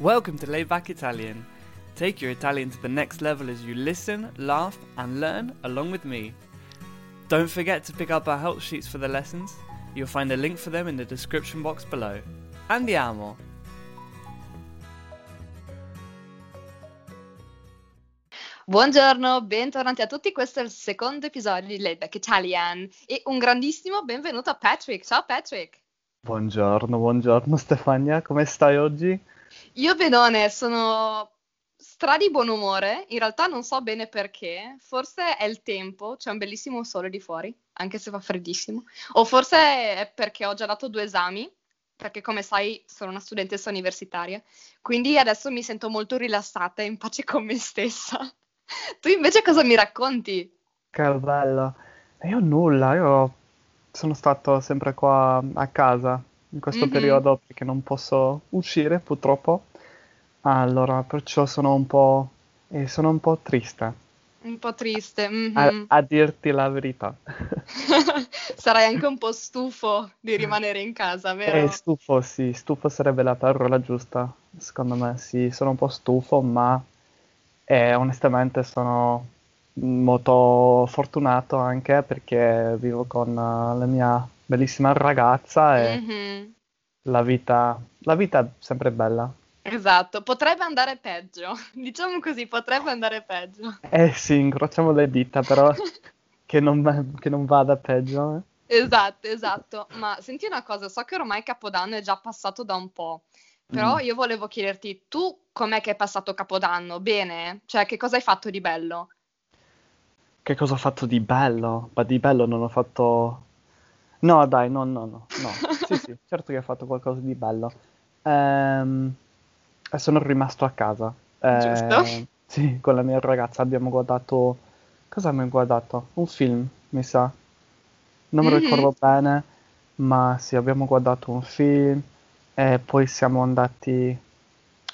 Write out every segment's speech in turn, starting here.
Welcome to Layback Italian. Take your Italian to the next level as you listen, laugh, and learn along with me. Don't forget to pick up our help sheets for the lessons. You'll find a link for them in the description box below. Andiamo! Buongiorno, bentornati a tutti, questo è il secondo episodio di Layback Italian e un grandissimo benvenuto a Patrick. Ciao Patrick! Buongiorno, buongiorno Stefania, come stai oggi? Io benone, sono stra di buon umore, in realtà non so bene perché, forse è il tempo, c'è un bellissimo sole di fuori, anche se fa freddissimo, o forse è perché ho già dato due esami, perché come sai sono una studentessa universitaria, quindi adesso mi sento molto rilassata e in pace con me stessa. Tu invece cosa mi racconti? Che bello. Io nulla, io sono stato sempre qua a casa in questo Mhm. periodo perché non posso uscire purtroppo. Allora, perciò sono un po', eh, sono un po' triste, Un po' triste. mhm. a, a dirti la verità. Sarai anche un po' stufo di rimanere in casa, vero? Eh, stufo, sì, stufo sarebbe la parola giusta, secondo me, sì, sono un po' stufo, ma eh, onestamente sono molto fortunato anche perché vivo con eh, la mia bellissima ragazza e Mhm. la vita, la vita è sempre bella. Esatto, potrebbe andare peggio. Diciamo così, potrebbe andare peggio. Eh sì, incrociamo le dita, però che non, che non vada peggio. eh. Esatto, esatto. Ma senti una cosa, so che ormai Capodanno è già passato da un po', però Mm. io volevo chiederti, tu com'è che è passato Capodanno? Bene? Cioè, che cosa hai fatto di bello? Che cosa ho fatto di bello? Ma di bello non ho fatto... No, dai, no, no, no, no. Sì, sì, certo che ho fatto qualcosa di bello. Ehm, sono rimasto a casa. Giusto? Eh, sì, con la mia ragazza abbiamo guardato... Cosa abbiamo guardato? Un film, mi sa. Non mi Mhm. ricordo bene, ma sì, abbiamo guardato un film e poi siamo andati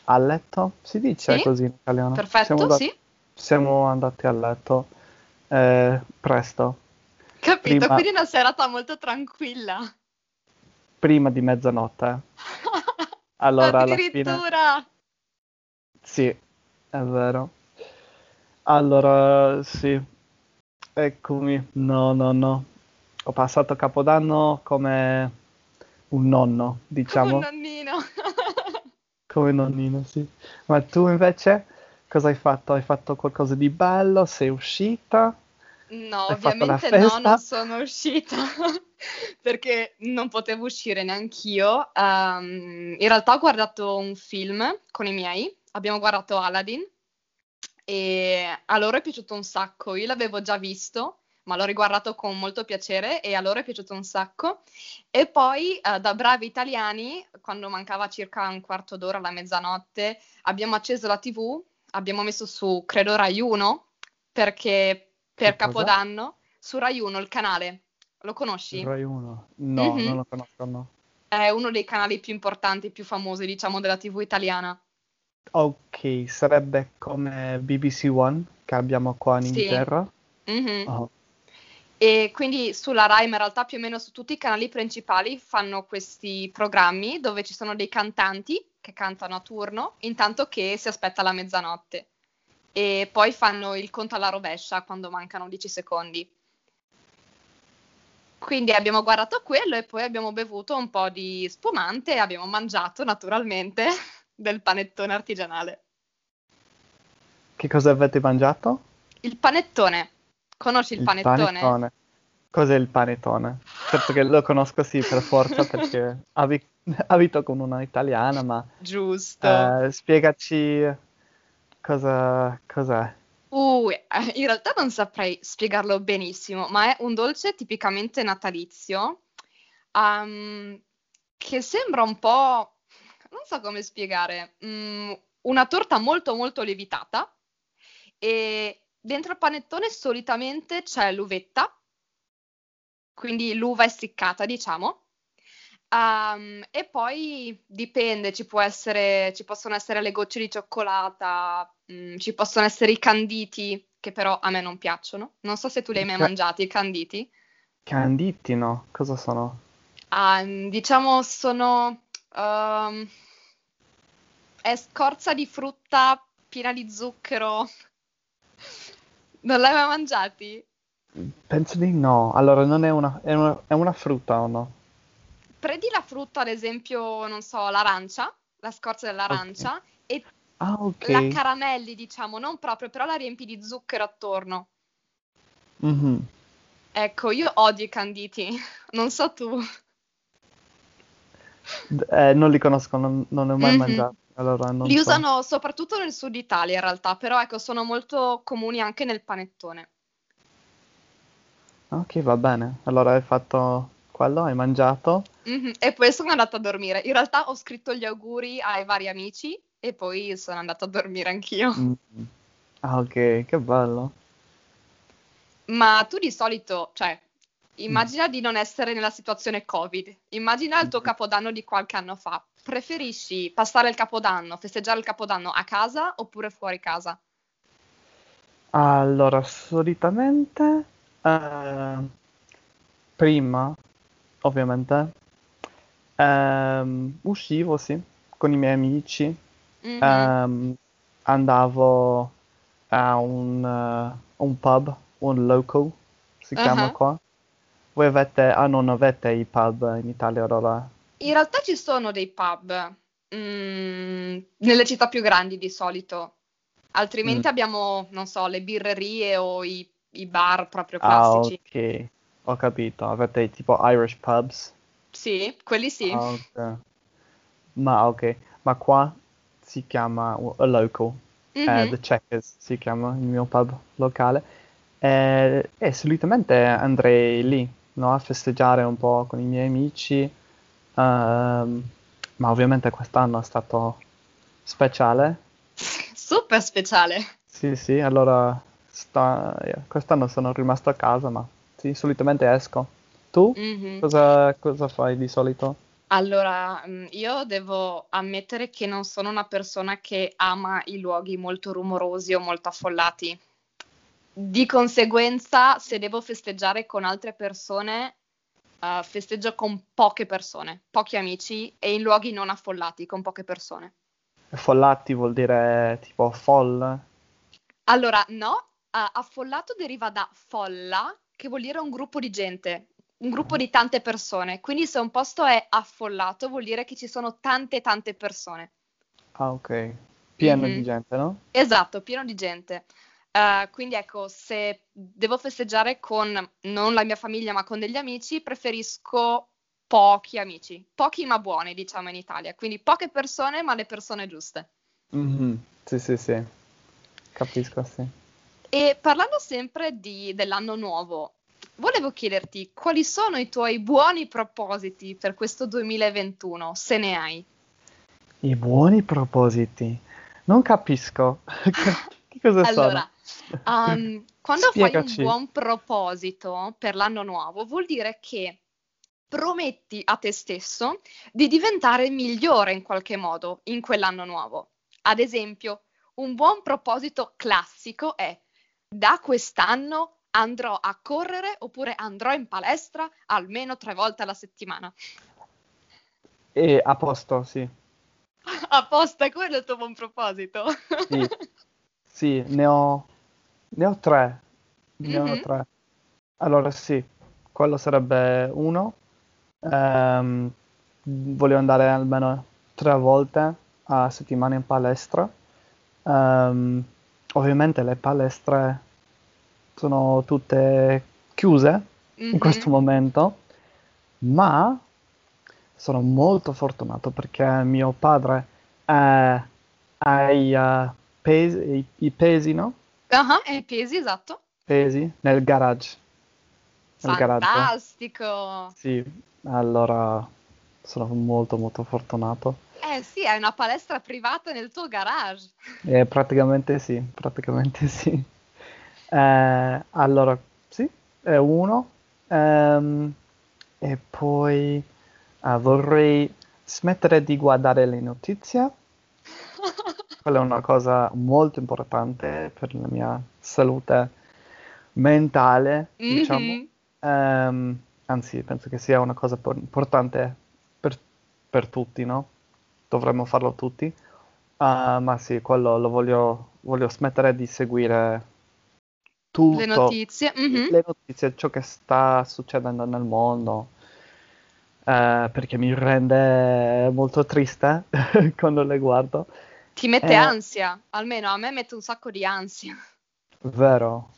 a letto. Si dice Sì? così in italiano? Siamo Perfetto, andati- sì. siamo andati a letto eh, presto, Capito, prima- quindi una serata molto tranquilla. prima di mezzanotte. Allora, alla fine- Addirittura! Sì, è vero. Allora, sì, eccomi. No, no, no. Ho passato Capodanno come un nonno, Come diciamo, un nonnino. come nonnino, sì. Ma tu invece cosa hai fatto? Hai fatto qualcosa di bello? Sei uscita? No, Hai la ovviamente no, non sono uscita perché non potevo uscire neanch'io. Ehm, in realtà ho guardato un film con i miei, abbiamo guardato Aladdin e a loro è piaciuto un sacco. Io l'avevo già visto, ma l'ho riguardato con molto piacere e a loro è piaciuto un sacco. E poi, eh, da bravi italiani, quando mancava circa un quarto d'ora alla mezzanotte, abbiamo acceso la TV, abbiamo messo su, credo, Rai 1, perché per Che cosa? Capodanno, su Rai 1, il canale, lo conosci? Rai 1? No, Mhm. non lo conosco, no. È uno dei canali più importanti, più famosi, diciamo, della TV italiana. Ok, sarebbe come BBC One che abbiamo qua in Sì. Inghilterra. Mhm. Oh, E quindi sulla Rai, ma in realtà più o meno su tutti i canali principali fanno questi programmi dove ci sono dei cantanti che cantano a turno, intanto che si aspetta la mezzanotte. E poi fanno il conto alla rovescia quando mancano 10 secondi. Quindi abbiamo guardato quello e poi abbiamo bevuto un po' di spumante e abbiamo mangiato naturalmente del panettone artigianale. Che cosa avete mangiato? Il panettone. Conosci il, panettone? Cos'è il panettone? Certo che lo conosco sì per forza perché abi- abito con una italiana, ma Giusto. eh, spiegaci cosa cos'è. Uh, eh, in realtà non saprei spiegarlo benissimo, ma è un dolce tipicamente natalizio, ehm, che sembra un po', non so come spiegare, mm, una torta molto molto lievitata e dentro il panettone solitamente c'è l'uvetta, quindi l'uva essiccata, diciamo. Ehm, e poi dipende, ci può essere, ci possono essere le gocce di cioccolata, mm, ci possono essere i canditi, che però a me non piacciono. Non so se tu li hai mai Ca- mangiati, i canditi. Canditi, no? Cosa sono? Ah, diciamo sono ehm, è scorza di frutta piena di zucchero. Non l'hai mai mangiati? Penso di no. Allora, non è una, è una, è una frutta o no? Prendi la frutta, ad esempio, non so, l'arancia, la scorza dell'arancia, e Ah, ok. la caramelli, diciamo, non proprio, però la riempi di zucchero attorno. Mhm. Ecco, io odio i canditi, non so tu. Eh, non li conosco, non, non ne ho mai Mhm. mangiati. Allora, non Li so. usano soprattutto nel sud Italia in realtà, però ecco, sono molto comuni anche nel panettone. Ok, va bene. Allora hai fatto quello, hai mangiato. Mhm, E poi sono andata a dormire. In realtà ho scritto gli auguri ai vari amici e poi sono andata a dormire anch'io. Mm. Ah, ok, che bello. Ma tu di solito, cioè, immagina di non essere nella situazione Covid, immagina il tuo Mhm. capodanno di qualche anno fa. Preferisci passare il capodanno, festeggiare il capodanno a casa oppure fuori casa? Allora, solitamente, eh, prima, ovviamente, ehm, uscivo, sì, con i miei amici. Mhm. Ehm, andavo a un, eh, un pub, un local, si chiama Ah. qua. Voi avete, ah, non avete i pub in Italia, allora. In realtà ci sono dei pub, mm, nelle città più grandi di solito. Altrimenti Mm. abbiamo, non so, le birrerie o i, i bar proprio Ah, classici. ok, ho capito. Avete tipo Irish pubs? Sì, quelli sì. Ah, ok. Ma ok, ma qua si chiama uh, a local, eh, Mhm. The Checkers si chiama il mio pub locale. Eh, E, solitamente andrei lì, no, a festeggiare un po' con i miei amici. Ehm, ma ovviamente quest'anno è stato speciale. Super speciale. Sì, sì, allora sta- eh, quest'anno sono rimasto a casa, ma sì, solitamente esco. Tu Mhm. cosa, cosa fai di solito? Allora, mm, io devo ammettere che non sono una persona che ama i luoghi molto rumorosi o molto affollati. Di conseguenza, se devo festeggiare con altre persone, eh, festeggio con poche persone, pochi amici e in luoghi non affollati, con poche persone. Follati vuol dire tipo folle? Allora, no, eh, affollato deriva da folla, che vuol dire un gruppo di gente, un gruppo di tante persone. Quindi se un posto è affollato, vuol dire che ci sono tante tante persone. Ah, ok. Pieno Mhm. di gente, no? Esatto, pieno di gente. Eh, quindi ecco, se devo festeggiare con non la mia famiglia, ma con degli amici, preferisco pochi amici, pochi ma buoni, diciamo in Italia. Quindi poche persone, ma le persone giuste. Mhm. Sì, sì, sì. Capisco, sì. E parlando sempre di- dell'anno nuovo, volevo chiederti quali sono i tuoi buoni propositi per questo 2021, se ne hai. I buoni propositi. Non capisco. Che cosa sono? Allora, um, quando fai un Spiegaci. buon proposito per l'anno nuovo, vuol dire che prometti a te stesso di diventare migliore in qualche modo in quell'anno nuovo. Ad esempio, un buon proposito classico è da quest'anno andrò a correre oppure andrò in palestra almeno tre volte alla settimana. E a posto, sì. Apposta, quello è il tuo buon proposito. Sì. Sì, ne ho, ne ho tre. Ne ho Mhm. tre. Allora, sì, quello sarebbe uno. Ehm, voglio andare almeno tre volte a settimana in palestra. Ehm, ovviamente le palestre sono tutte chiuse in questo Mhm. momento, ma sono molto fortunato perché mio padre eh, ha i, eh, pesi, i- i pesi, no? Ah, e i pesi, esatto. Pesi nel garage. Nel garage. Fantastico! Sì, allora sono molto molto fortunato. Eh sì, hai una palestra privata nel tuo garage. Eh, praticamente sì, praticamente sì. Eh, allora, sì, è uno. Ehm, e poi eh, vorrei smettere di guardare le notizie. Quella è una cosa molto importante per la mia salute mentale, diciamo. Mhm. Ehm, anzi, penso che sia una cosa por- importante per, per tutti, no? Dovremmo farlo tutti. Ah, ma sì, quello lo voglio, voglio smettere di seguire tutto, Le notizie. mhm. le notizie, ciò che sta succedendo nel mondo, eh, perché mi rende molto triste quando le guardo. Ti mette Eh. ansia, almeno a me mette un sacco di ansia. Vero,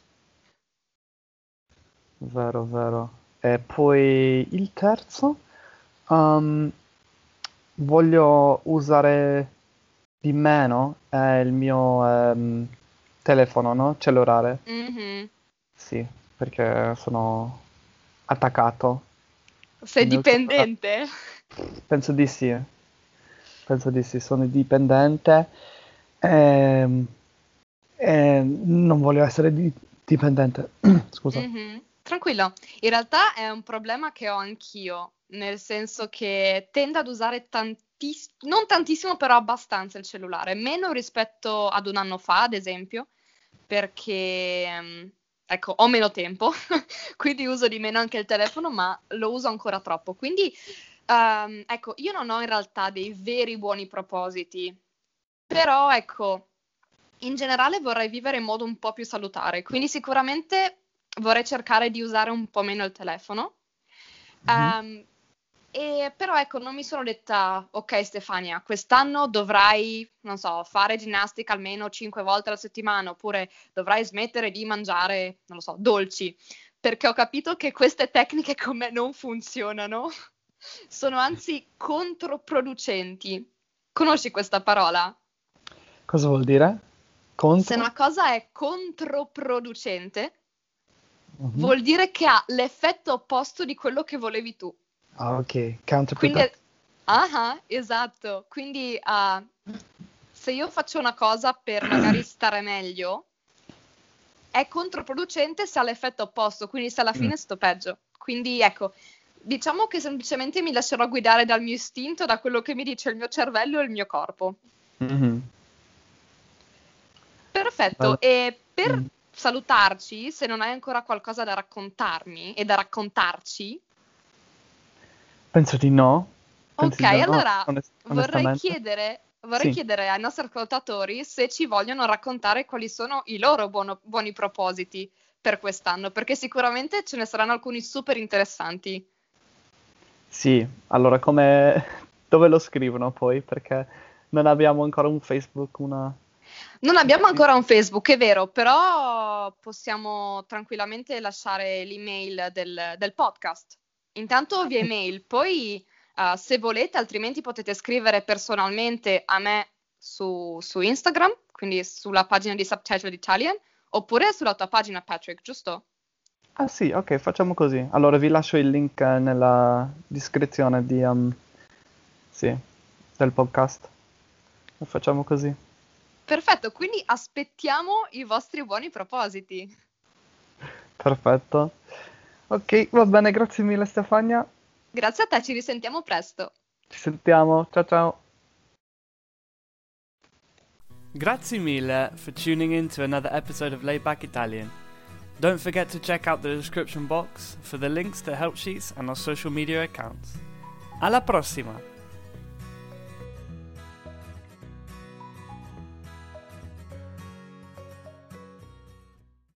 vero, vero. E poi il terzo, um, voglio usare di meno eh, il mio ehm, telefono, no? Cellulare. Mhm. Sì, perché sono attaccato. Sei Il mio dipendente? Penso di sì. Penso di sì, sono dipendente ehm, e non voglio essere di- dipendente. Scusa. Mhm. Tranquillo, in realtà è un problema che ho anch'io, nel senso che tendo ad usare tantissimo, non tantissimo, però abbastanza il cellulare, meno rispetto ad un anno fa, ad esempio, perché ehm, ecco, ho meno tempo, quindi uso di meno anche il telefono, ma lo uso ancora troppo. Quindi ehm, ecco, io non ho in realtà dei veri buoni propositi, però ecco, in generale vorrei vivere in modo un po' più salutare, quindi sicuramente vorrei cercare di usare un po' meno il telefono. Mhm. Ehm, e però ecco, non mi sono detta, ok Stefania, quest'anno dovrai, non so, fare ginnastica almeno 5 volte alla settimana, oppure dovrai smettere di mangiare, non lo so, dolci, perché ho capito che queste tecniche con me non funzionano, sono anzi controproducenti. Conosci questa parola? Cosa vuol dire? Contro? Se una cosa è controproducente, Mhm. vuol dire che ha l'effetto opposto di quello che volevi tu. Ah, ok. Counterproductive. ah, esatto. Quindi, ah, se io faccio una cosa per magari stare meglio, è controproducente se ha l'effetto opposto, quindi se alla Mm. fine sto peggio. Quindi, ecco, diciamo che semplicemente mi lascerò guidare dal mio istinto, da quello che mi dice il mio cervello e il mio corpo. Mhm. Perfetto. Bello. E per Mm. salutarci, se non hai ancora qualcosa da raccontarmi e da raccontarci, Penso di no. Penso ok, di no, allora onest- vorrei chiedere, vorrei Sì. chiedere ai nostri ascoltatori se ci vogliono raccontare quali sono i loro buono- buoni propositi per quest'anno, perché sicuramente ce ne saranno alcuni super interessanti. Sì, allora come... Dove lo scrivono poi? Perché non abbiamo ancora un Facebook, una... Non abbiamo ancora un Facebook, è vero, però possiamo tranquillamente lasciare l'email del, del podcast. Intanto via email, poi eh, se volete, altrimenti potete scrivere personalmente a me su, su Instagram, quindi sulla pagina di Subtitled Italian, oppure sulla tua pagina, Patrick, giusto? Ah sì, ok, facciamo così. Allora vi lascio il link eh, nella descrizione di, um, sì, del podcast. Facciamo così. Perfetto, quindi aspettiamo i vostri buoni propositi. Perfetto. Ok, va bene, grazie mille Stefania. Grazie a te, ci risentiamo presto. Ci sentiamo. Ciao ciao. Grazie mille for tuning in to another episode of Layback Italian. Don't forget to check out the description box for the links to help sheets and our social media accounts. Alla prossima!